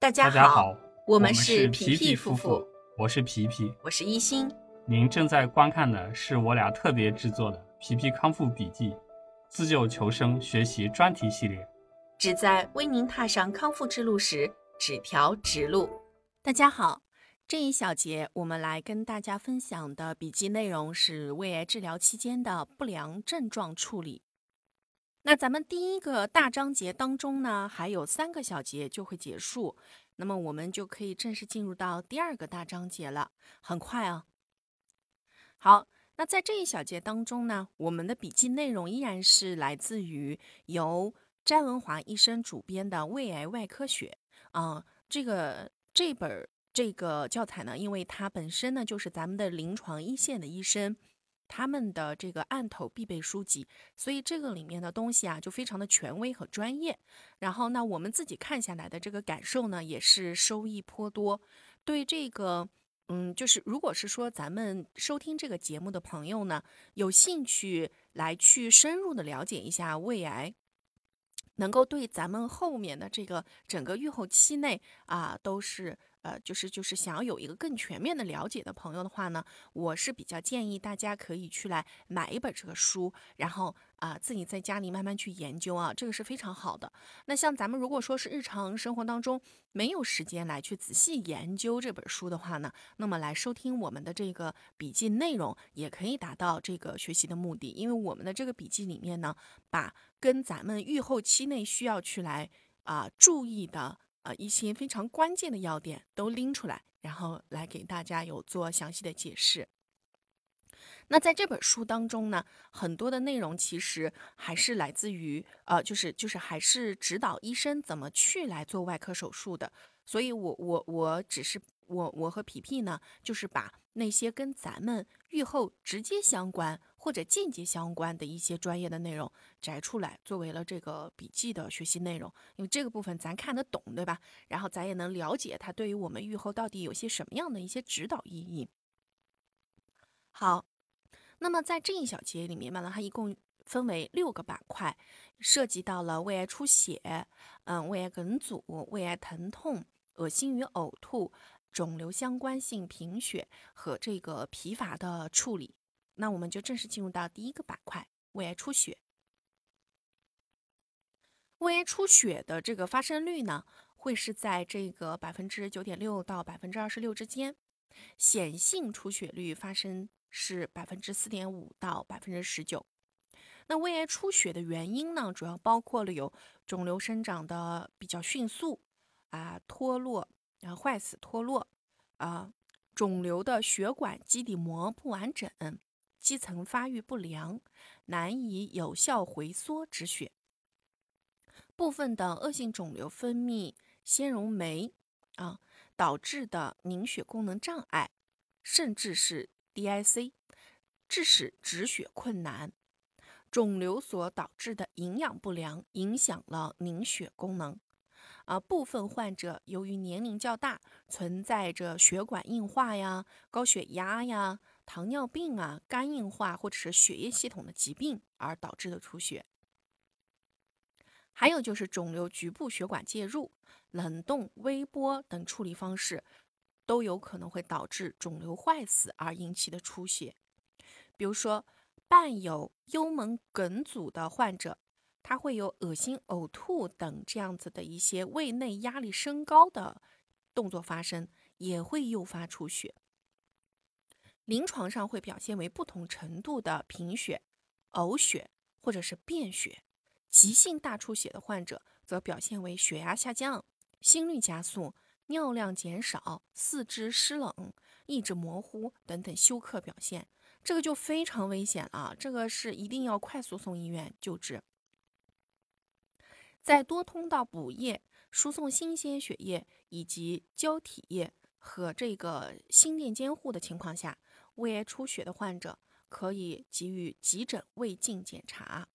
大家好，我们是皮皮夫妇，我是皮皮。我是一心。您正在观看的是我俩特别制作的《皮皮康复笔记》自救求生学习专题系列。旨在为您踏上康复之路时指条直路。大家好，这一小节我们来跟大家分享的笔记内容是胃癌治疗期间的不良症状处理。那咱们第一个大章节当中呢，还有三个小节就会结束，那么我们就可以正式进入到第二个大章节了，很快啊。好，那在这一小节当中呢，我们的笔记内容依然是来自于由詹文华医生主编的《胃癌外科学》啊、这个这本这个教材呢，因为它本身呢就是咱们的临床一线的医生。他们的这个案头必备书籍，所以这个里面的东西啊，就非常的权威和专业。然后呢，我们自己看下来的这个感受呢，也是收益颇多。对这个，嗯，就是如果是说咱们收听这个节目的朋友呢，有兴趣来去深入的了解一下胃癌，能够对咱们后面的这个整个预后期内啊，都是。呃，就是就是想要有一个更全面的了解的朋友的话呢，我是比较建议大家可以去来买一本这个书，然后啊、自己在家里慢慢去研究啊，这个是非常好的。那像咱们如果说是日常生活当中没有时间来去仔细研究这本书的话呢，那么来收听我们的这个笔记内容也可以达到这个学习的目的，因为我们的这个笔记里面呢，把跟咱们预后期内需要去来啊、注意的。呃，一些非常关键的要点都拎出来，然后来给大家有做详细的解释。那在这本书当中呢，很多的内容其实还是来自于呃，就是就是还是指导医生怎么去来做外科手术的。所以我我我只是我我和皮皮呢，就是把那些跟咱们预后直接相关或者间接相关的一些专业的内容摘出来，作为了这个笔记的学习内容。因为这个部分咱看得懂，对吧？然后咱也能了解它对于我们预后到底有些什么样的一些指导意义。好，那么在这一小节里面嘛呢，它一共分为六个板块，涉及到了胃癌出血、嗯，胃癌梗阻、胃癌疼痛、恶心与呕吐、肿瘤相关性贫血和这个疲乏的处理。那我们就正式进入到第一个板块——胃癌出血。胃癌出血的这个发生率呢，会是在这个百分之九点六到百分之二十六之间，显性出血率发生是百分之四点五到百分之十九。那胃癌出血的原因呢，主要包括了有肿瘤生长的比较迅速啊、脱落啊、坏死脱落啊、肿瘤的血管基底膜不完整、基层发育不良、难以有效回缩止血。部分的恶性肿瘤分泌纤溶酶啊，导致的凝血功能障碍，甚至是 DIC，致使止血困难。肿瘤所导致的营养不良影响了凝血功能。啊，部分患者由于年龄较大，存在着血管硬化呀、高血压呀、糖尿病啊、肝硬化或者是血液系统的疾病而导致的出血。还有就是肿瘤局部血管介入、冷冻、微波等处理方式，都有可能会导致肿瘤坏死而引起的出血。比如说，伴有幽门梗阻的患者，它会有恶心、呕吐等这样子的一些胃内压力升高的动作发生，也会诱发出血。临床上会表现为不同程度的贫血、呕血或者是便血。急性大出血的患者则表现为血压下降、心率加速、尿量减少、四肢湿冷、意志模糊等等休克表现，这个就非常危险了。这个是一定要快速送医院救治。在多通道补液、输送新鲜血液以及胶体液和这个心电监护的情况下，胃癌出血的患者可以给予急诊胃镜检查。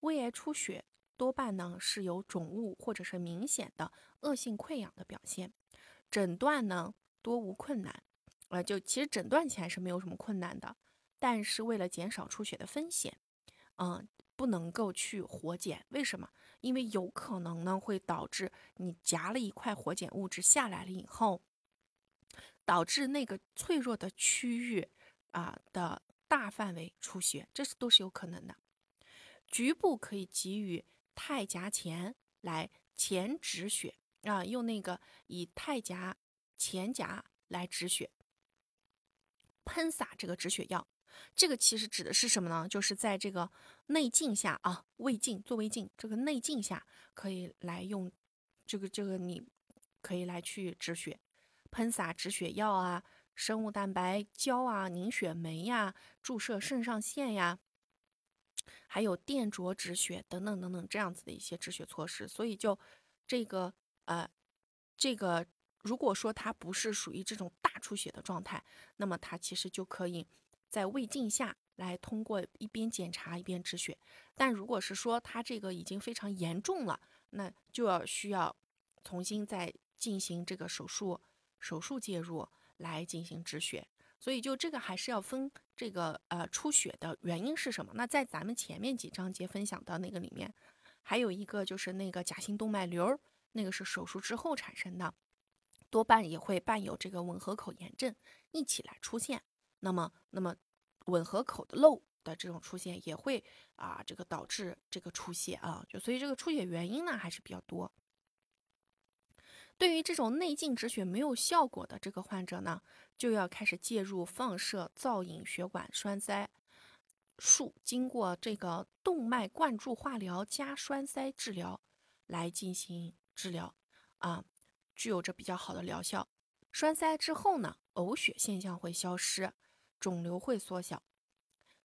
胃癌出血多半呢是有肿物或者是明显的恶性溃疡的表现，诊断呢多无困难，呃，就其实诊断起来是没有什么困难的，但是为了减少出血的风险，嗯、不能够去活检，为什么？因为有可能呢会导致你夹了一块活检物质下来了以后，导致那个脆弱的区域啊的大范围出血，这是都是有可能的。局部可以给予钛夹钳来钳止血啊，用那个以钛夹钳夹来止血，喷洒这个止血药。这个其实指的是什么呢？就是在这个内镜下啊，胃镜做胃镜，这个内镜下可以来用这个这个，你可以来去止血，喷洒止血药啊，生物蛋白胶啊，凝血酶呀，注射肾上腺呀，还有电灼止血等等等等这样子的一些止血措施。所以就这个呃，这个如果说它不是属于这种大出血的状态，那么它其实就可以。在胃镜下来通过一边检查一边止血，但如果是说他这个已经非常严重了，那就要需要重新再进行这个手术，手术介入来进行止血。所以就这个还是要分这个呃出血的原因是什么。那在咱们前面几章节分享的那个里面，还有一个就是那个假性动脉瘤，那个是手术之后产生的，多半也会伴有这个吻合口炎症一起来出现。那么，那么吻合口的漏的这种出现，也会啊，这个导致这个出血啊，就所以这个出血原因呢还是比较多。对于这种内镜止血没有效果的这个患者呢，就要开始介入放射造影血管栓塞术，经过这个动脉灌注化疗加栓塞治疗来进行治疗啊，具有着比较好的疗效。栓塞之后呢，呕血现象会消失。肿瘤会缩小。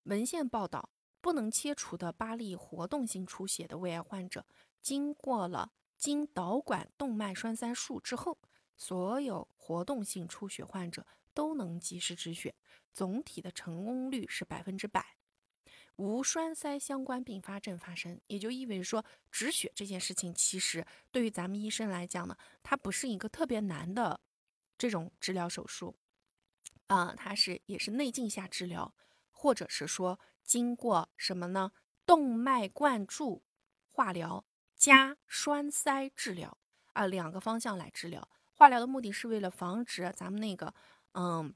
文献报道，不能切除的巴利活动性出血的胃癌患者，经过了经导管动脉栓塞术之后，所有活动性出血患者都能及时止血，总体的成功率是百分之百，无栓塞相关并发症发生。也就意味着说，止血这件事情，其实对于咱们医生来讲呢，它不是一个特别难的这种治疗手术。啊，它是也是内镜下治疗，或者是说经过什么呢？动脉灌注化疗加栓塞治疗啊，两个方向来治疗。化疗的目的是为了防止咱们那个，嗯，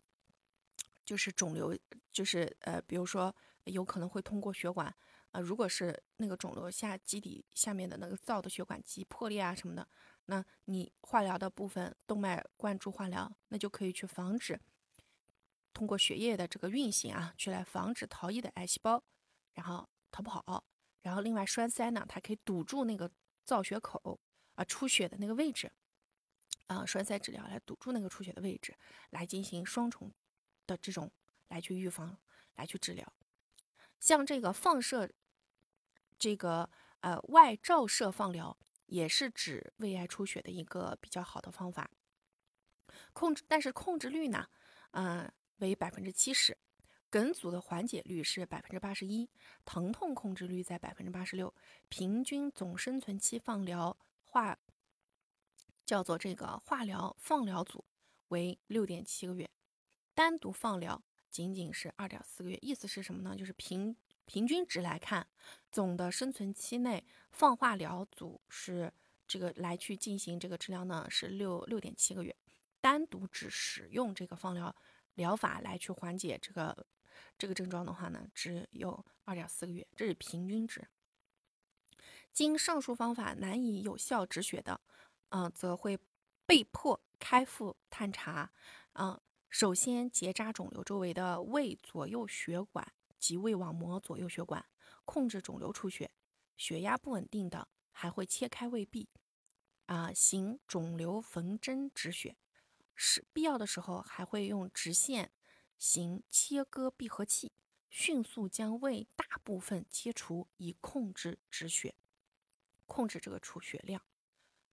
就是肿瘤，就是呃，比如说有可能会通过血管，啊，如果是那个肿瘤下基底下面的那个造的血管肌破裂啊什么的，那你化疗的部分动脉灌注化疗，那就可以去防止。通过血液的这个运行啊，去来防止逃逸的癌细胞，然后逃跑。然后另外栓塞呢，它可以堵住那个造血口啊出血的那个位置啊，栓塞治疗来堵住那个出血的位置，来进行双重的这种来去预防，来去治疗。像这个放射，这个呃外照射放疗也是指胃癌出血的一个比较好的方法。控制，但是控制率呢，嗯。为百分之七十，梗阻的缓解率是百分之八十一，疼痛控制率在百分之八十六，平均总生存期放疗化叫做这个化疗放疗组为六点七个月，单独放疗仅仅是二点四个月。意思是什么呢？就是平平均值来看，总的生存期内放化疗组是这个来去进行这个治疗呢是六六点七个月，单独只使用这个放疗。疗法来去缓解这个这个症状的话呢，只有二点四个月，这是平均值。经上述方法难以有效止血的，嗯，则会被迫开腹探查，嗯，首先结扎肿瘤周围的胃左右血管及胃网膜左右血管，控制肿瘤出血。血压不稳定的，还会切开胃壁，啊，行肿瘤缝针止血。是必要的时候，还会用直线型切割闭合器，迅速将胃大部分切除，以控制止血，控制这个出血量。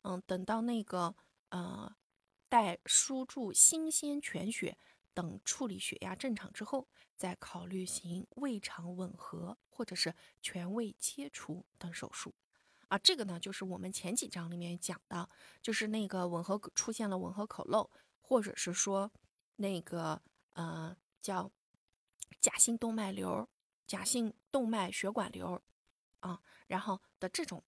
嗯，等到那个呃，待输注新鲜全血等处理血压正常之后，再考虑行胃肠吻合或者是全胃切除等手术。啊，这个呢，就是我们前几章里面讲的，就是那个吻合出现了吻合口漏。或者是说，那个呃叫假性动脉瘤、假性动脉血管瘤，啊，然后的这种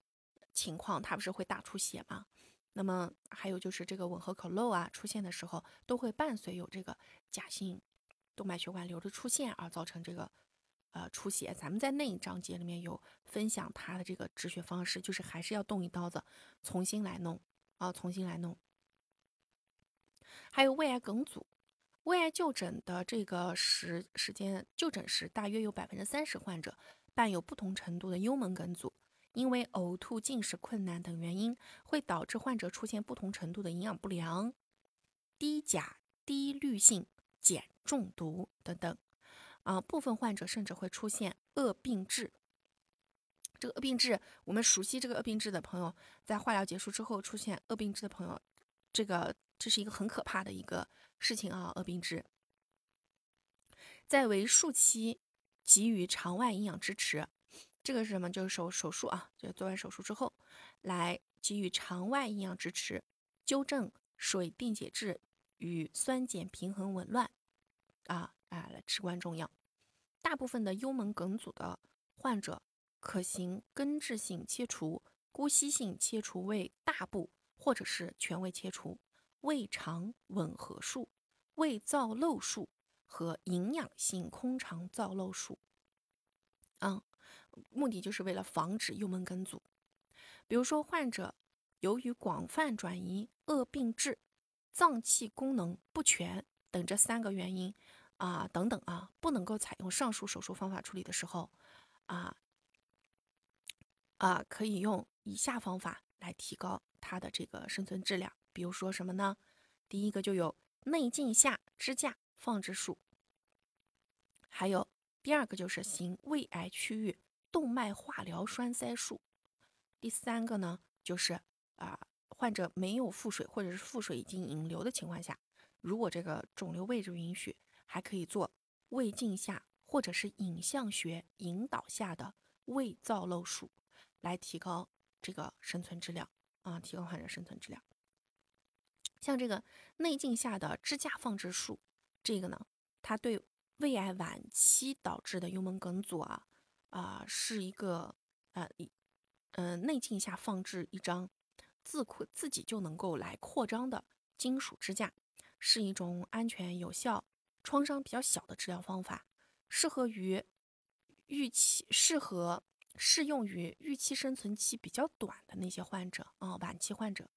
情况，它不是会大出血吗？那么还有就是这个吻合口漏啊出现的时候，都会伴随有这个假性动脉血管瘤的出现而造成这个呃出血。咱们在那一章节里面有分享它的这个止血方式，就是还是要动一刀子，重新来弄啊，重新来弄。还有胃癌梗阻，胃癌就诊的这个时时间就诊时，大约有百分之三十患者伴有不同程度的幽门梗阻。因为呕吐、进食困难等原因，会导致患者出现不同程度的营养不良、低钾、低氯性碱中毒等等。啊，部分患者甚至会出现恶病质。这个恶病质，我们熟悉这个恶病质的朋友，在化疗结束之后出现恶病质的朋友，这个这是一个很可怕的一个事情啊！恶病质，在为术期给予肠外营养支持。这个是什么？就是手手术啊，就做完手术之后，来给予肠外营养支持，纠正水电解质与酸碱平衡紊乱，啊啊，至关重要。大部分的幽门梗阻的患者可行根治性切除、姑息性切除胃大部或者是全胃切除、胃肠吻合术、胃造瘘术和营养性空肠造瘘术。嗯。目的就是为了防止幽门梗阻，比如说患者由于广泛转移、恶病质、脏器功能不全等这三个原因啊等等啊，不能够采用上述手术方法处理的时候，啊啊，可以用以下方法来提高它的这个生存质量。比如说什么呢？第一个就有内镜下支架放置术，还有第二个就是行胃癌区域。动脉化疗栓塞术，第三个呢，就是啊，患者没有腹水或者是腹水已经引流的情况下，如果这个肿瘤位置允许，还可以做胃镜下或者是影像学引导下的胃造瘘术，来提高这个生存质量啊，提高患者生存质量。像这个内镜下的支架放置术，这个呢，它对胃癌晚期导致的幽门梗阻啊。啊，是一个呃，一嗯，内镜下放置一张自扩自己就能够来扩张的金属支架，是一种安全有效、创伤比较小的治疗方法，适合于预期适合适用于预期生存期比较短的那些患者啊，晚期患者，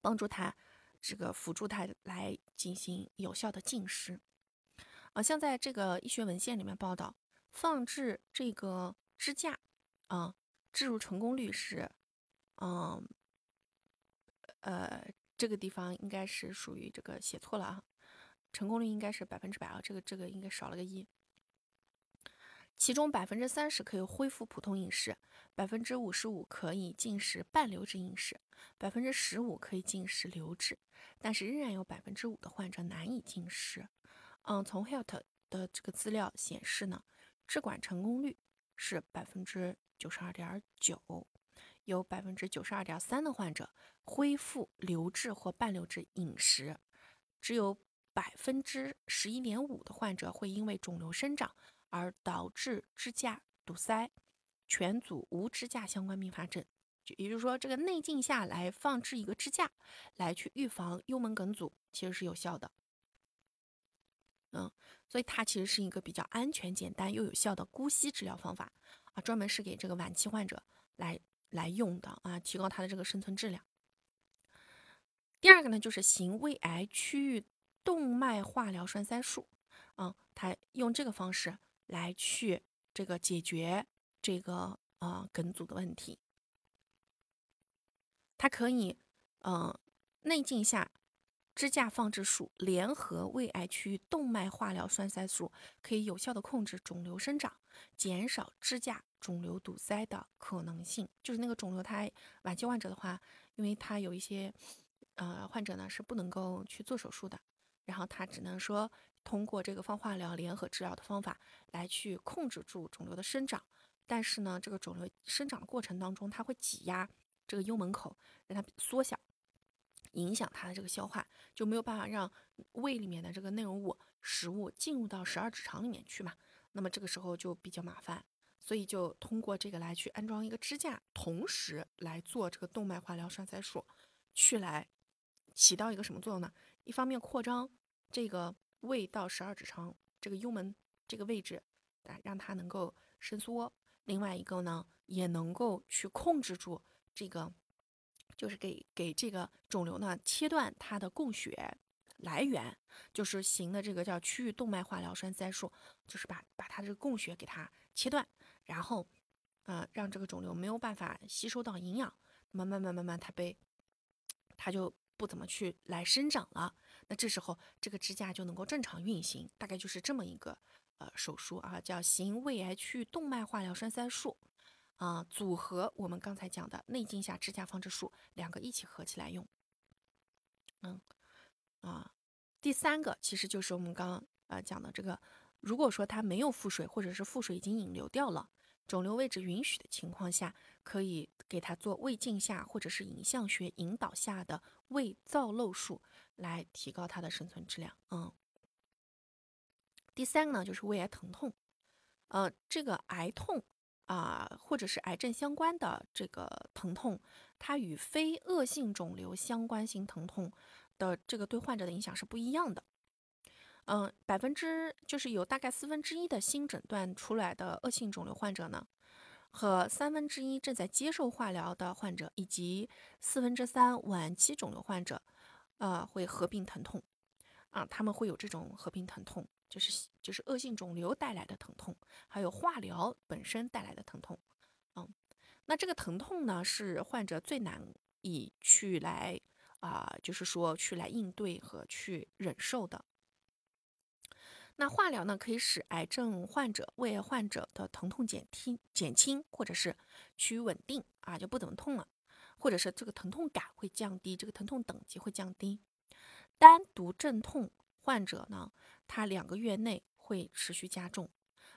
帮助他这个辅助他来进行有效的进食啊，像在这个医学文献里面报道。放置这个支架，啊，置入成功率是，嗯，呃，这个地方应该是属于这个写错了啊，成功率应该是百分之百啊，这个这个应该少了个一。其中百分之三十可以恢复普通饮食，百分之五十五可以进食半流质饮食，百分之十五可以进食流质，但是仍然有百分之五的患者难以进食。嗯，从 Health 的这个资料显示呢。治管成功率是百分之九十二点九，有百分之九十二点三的患者恢复流质或半流质饮食，只有百分之十一点五的患者会因为肿瘤生长而导致支架堵塞，全组无支架相关并发症。就也就是说，这个内镜下来放置一个支架来去预防幽门梗阻，其实是有效的。嗯。所以它其实是一个比较安全、简单又有效的姑息治疗方法啊，专门是给这个晚期患者来来用的啊，提高他的这个生存质量。第二个呢，就是行胃癌区域动脉化疗栓塞术啊，它用这个方式来去这个解决这个呃梗阻的问题。它可以嗯内镜下。支架放置术联合胃癌区域动脉化疗栓塞术，可以有效的控制肿瘤生长，减少支架肿瘤堵塞的可能性。就是那个肿瘤，它晚期患者的话，因为他有一些呃患者呢是不能够去做手术的，然后他只能说通过这个放化疗联合治疗的方法来去控制住肿瘤的生长。但是呢，这个肿瘤生长的过程当中，它会挤压这个幽门口，让它缩小。影响它的这个消化，就没有办法让胃里面的这个内容物、食物进入到十二指肠里面去嘛？那么这个时候就比较麻烦。所以就通过这个来去安装一个支架，同时来做这个动脉化疗栓塞术，去来起到一个什么作用呢？一方面扩张这个胃到十二指肠这个幽门这个位置，啊，让它能够伸缩；另外一个呢，也能够去控制住这个，就是给给这个肿瘤呢切断它的供血来源，就是行的这个叫区域动脉化疗栓塞术，就是把把它这个供血给它切断。然后，呃，让这个肿瘤没有办法吸收到营养，那么慢慢慢慢它被，它就不怎么去来生长了。那这时候这个支架就能够正常运行，大概就是这么一个呃手术啊，叫行胃癌区域动脉化疗栓塞术啊，组合我们刚才讲的内镜下支架放置术，两个一起合起来用。嗯，啊，第三个其实就是我们刚刚呃讲的这个，如果说它没有腹水，或者是腹水已经引流掉了。肿瘤位置允许的情况下，可以给他做胃镜下或者是影像学引导下的胃造瘘术，来提高他的生存质量。嗯，第三个呢，就是胃癌疼痛。呃，这个癌痛啊，或者是癌症相关的这个疼痛，它与非恶性肿瘤相关性疼痛的这个对患者的影响是不一样的。嗯，百分之就是有大概四分之一的新诊断出来的恶性肿瘤患者呢，和三分之一正在接受化疗的患者，以及四分之三晚期肿瘤患者，呃，会合并疼痛，啊，他们会有这种合并疼痛，就是就是恶性肿瘤带来的疼痛，还有化疗本身带来的疼痛，嗯，那这个疼痛呢，是患者最难以去来啊，就是说去来应对和去忍受的。那化疗呢，可以使癌症患者、胃癌患者的疼痛减轻、减轻，或者是趋于稳定啊，就不怎么痛了，或者是这个疼痛感会降低，这个疼痛等级会降低。单独镇痛患者呢，他两个月内会持续加重。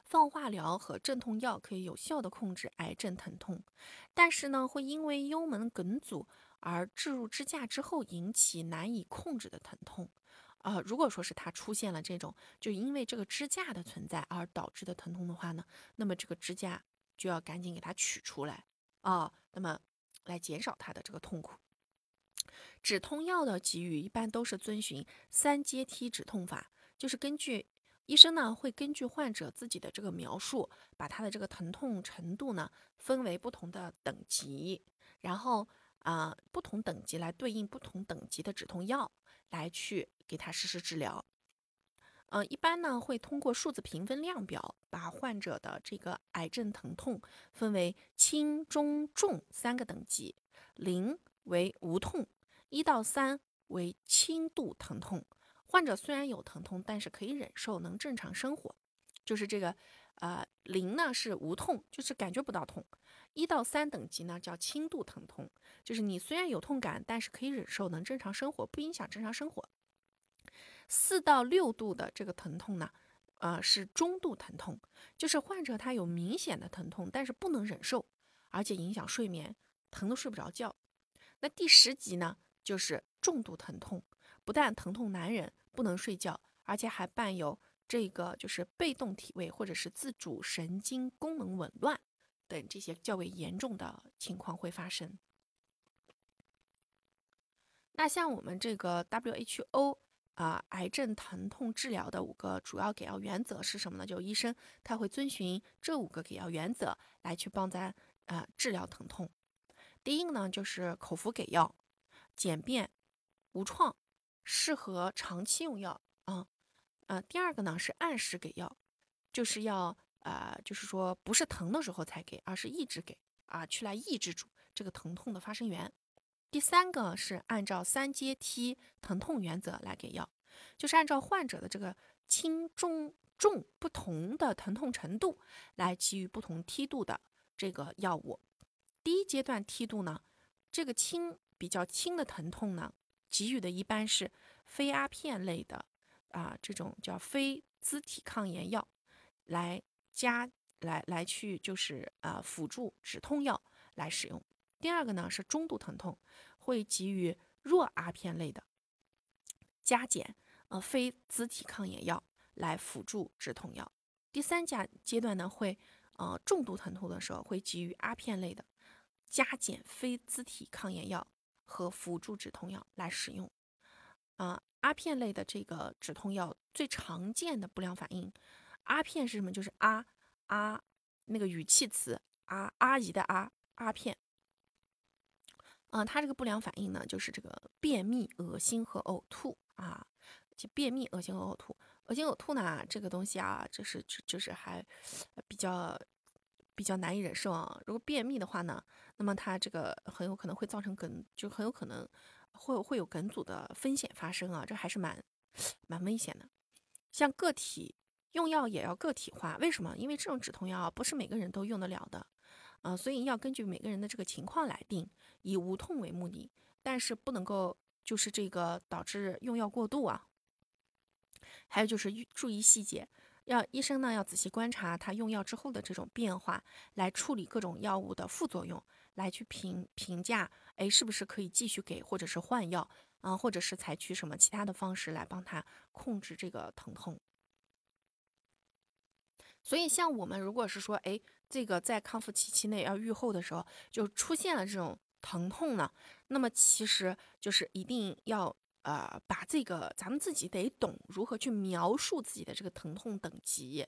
放化疗和镇痛药可以有效的控制癌症疼痛，但是呢，会因为幽门梗阻而置入支架之后引起难以控制的疼痛。啊，如果说是它出现了这种，就因为这个支架的存在而导致的疼痛的话呢，那么这个支架就要赶紧给它取出来啊，那么来减少它的这个痛苦。止痛药的给予一般都是遵循三阶梯止痛法，就是根据医生呢会根据患者自己的这个描述，把他的这个疼痛程度呢分为不同的等级，然后啊不同等级来对应不同等级的止痛药。来去给他实施治疗，嗯，一般呢会通过数字评分量表，把患者的这个癌症疼痛分为轻、中、重三个等级，零为无痛，一到三为轻度疼痛。患者虽然有疼痛，但是可以忍受，能正常生活。就是这个，呃，零呢是无痛，就是感觉不到痛；一到三等级呢叫轻度疼痛。就是你虽然有痛感，但是可以忍受，能正常生活，不影响正常生活。四到六度的这个疼痛呢，呃，是中度疼痛，就是患者他有明显的疼痛，但是不能忍受，而且影响睡眠，疼得睡不着觉。那第十级呢，就是重度疼痛，不但疼痛难忍，不能睡觉，而且还伴有这个就是被动体位或者是自主神经功能紊乱等这些较为严重的情况会发生。那像我们这个 WHO 啊，癌症疼痛治疗的五个主要给药原则是什么呢？就医生他会遵循这五个给药原则来去帮咱啊治疗疼痛。第一个呢就是口服给药，简便无创，适合长期用药。呃，第二个呢是按时给药，就是要呃就是说不是疼的时候才给，而是一直给啊，去来抑制住这个疼痛的发生源。第三个是按照三阶梯疼痛原则来给药，就是按照患者的这个轻、中、重不同的疼痛程度来给予不同梯度的这个药物。第一阶段梯度呢，这个轻比较轻的疼痛呢，给予的一般是非阿片类的啊，这种叫非甾体抗炎药来加来来去就是啊辅助止痛药来使用。第二个呢是中度疼痛，会给予弱阿片类的加减呃非甾体抗炎药来辅助止痛药。第三阶阶段呢会呃重度疼痛的时候，会给予阿片类的加减非甾体抗炎药和辅助止痛药来使用。啊，阿片类的这个止痛药最常见的不良反应，阿片是什么？就是阿阿那个语气词阿阿姨的阿阿片。嗯，它这个不良反应呢，就是这个便秘、恶心和呕吐啊。就便秘、恶心和呕吐，恶心呕吐呢，这个东西啊，就是就是还比较比较难以忍受啊。如果便秘的话呢，那么它这个很有可能会造成梗，就很有可能会会有梗阻的风险发生啊，这还是蛮蛮危险的。像个体用药也要个体化，为什么？因为这种止痛药不是每个人都用得了的，啊，所以要根据每个人的这个情况来定，以无痛为目的，但是不能够就是这个导致用药过度啊。还有就是注意细节，要医生呢要仔细观察他用药之后的这种变化，来处理各种药物的副作用，来去评评价，哎，是不是可以继续给，或者是换药啊，或者是采取什么其他的方式来帮他控制这个疼痛。所以像我们如果是说，哎，这个在康复期期内要愈后的时候，就出现了这种疼痛呢，那么其实就是一定要。呃，把这个咱们自己得懂如何去描述自己的这个疼痛等级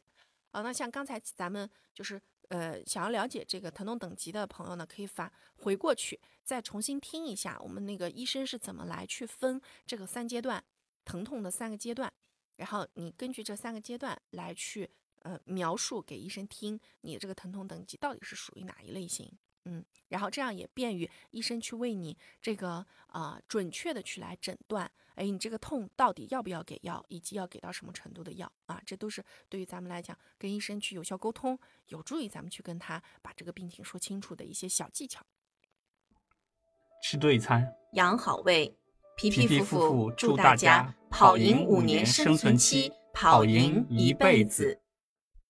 啊。那像刚才咱们就是呃想要了解这个疼痛等级的朋友呢，可以返回过去再重新听一下我们那个医生是怎么来去分这个三阶段疼痛的三个阶段，然后你根据这三个阶段来去呃描述给医生听，你这个疼痛等级到底是属于哪一类型。嗯，然后这样也便于医生去为你这个啊准确的去来诊断，哎，你这个痛到底要不要给药，以及要给到什么程度的药啊？这都是对于咱们来讲，跟医生去有效沟通，有助于咱们去跟他把这个病情说清楚的一些小技巧。吃对餐，养好胃，皮皮夫妇祝大家跑赢五年生存期，跑赢一辈子。